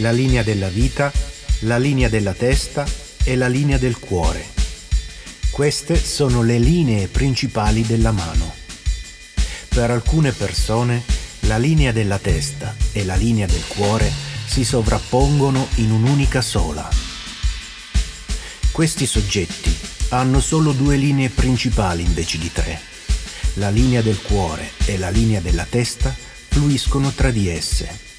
la linea della vita, la linea della testa e la linea del cuore. Queste sono le linee principali della mano. Per alcune persone la linea della testa e la linea del cuore si sovrappongono in un'unica sola. Questi soggetti hanno solo due linee principali invece di tre. La linea del cuore e la linea della testa fluiscono tra di esse.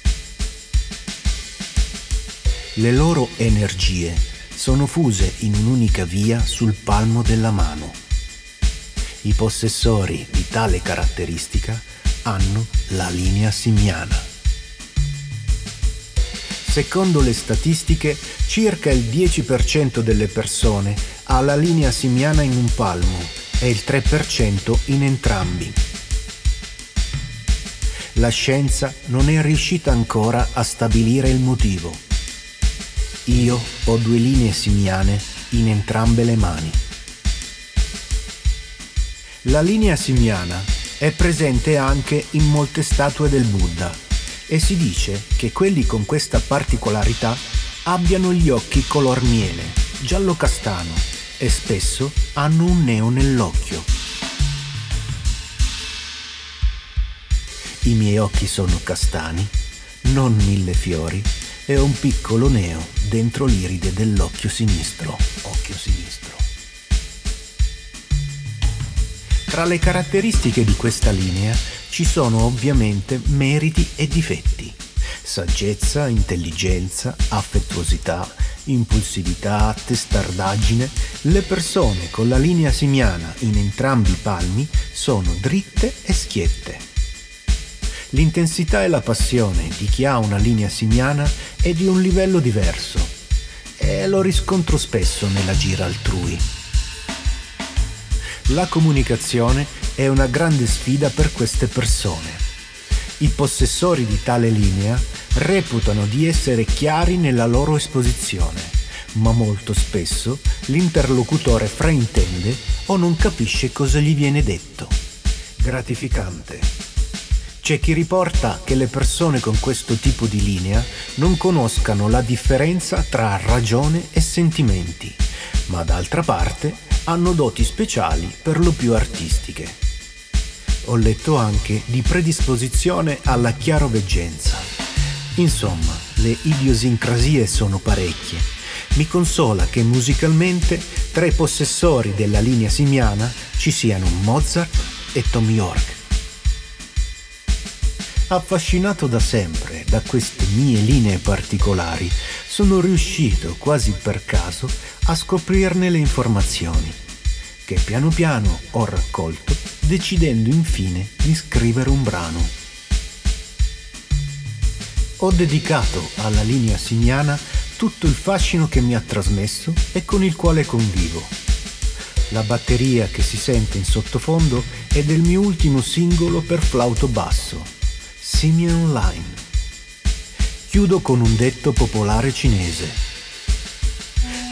Le loro energie sono fuse in un'unica via sul palmo della mano. I possessori di tale caratteristica hanno la linea simiana. Secondo le statistiche, circa il 10% delle persone ha la linea simiana in un palmo e il 3% in entrambi. La scienza non è riuscita ancora a stabilire il motivo io ho due linee simiane in entrambe le mani. La linea simiana è presente anche in molte statue del Buddha e si dice che quelli con questa particolarità abbiano gli occhi color miele, giallo castano e spesso hanno un neo nell'occhio. I miei occhi sono castani, non mille fiori, e un piccolo neo dentro l'iride dell'occhio sinistro. Occhio sinistro. Tra le caratteristiche di questa linea ci sono ovviamente meriti e difetti. Saggezza, intelligenza, affettuosità, impulsività, testardaggine, le persone con la linea simiana in entrambi i palmi sono dritte e schiette. L'intensità e la passione di chi ha una linea simiana è di un livello diverso e lo riscontro spesso nella gira altrui. La comunicazione è una grande sfida per queste persone. I possessori di tale linea reputano di essere chiari nella loro esposizione, ma molto spesso l'interlocutore fraintende o non capisce cosa gli viene detto. Gratificante c'è chi riporta che le persone con questo tipo di linea non conoscano la differenza tra ragione e sentimenti, ma d'altra parte hanno doti speciali per lo più artistiche. Ho letto anche di predisposizione alla chiaroveggenza. Insomma, le idiosincrasie sono parecchie. Mi consola che musicalmente tra i possessori della linea simiana ci siano Mozart e Tom York Affascinato da sempre da queste mie linee particolari, sono riuscito quasi per caso a scoprirne le informazioni, che piano piano ho raccolto, decidendo infine di scrivere un brano. Ho dedicato alla linea simiana tutto il fascino che mi ha trasmesso e con il quale convivo. La batteria che si sente in sottofondo è del mio ultimo singolo per flauto basso, Simeon Line. Chiudo con un detto popolare cinese.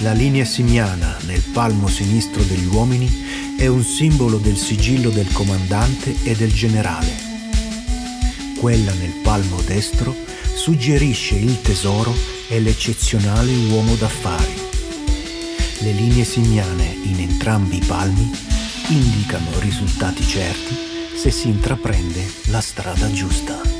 La linea simiana nel palmo sinistro degli uomini è un simbolo del sigillo del comandante e del generale. Quella nel palmo destro suggerisce il tesoro e l'eccezionale uomo d'affari. Le linee simiane in entrambi i palmi indicano risultati certi se si intraprende la strada giusta.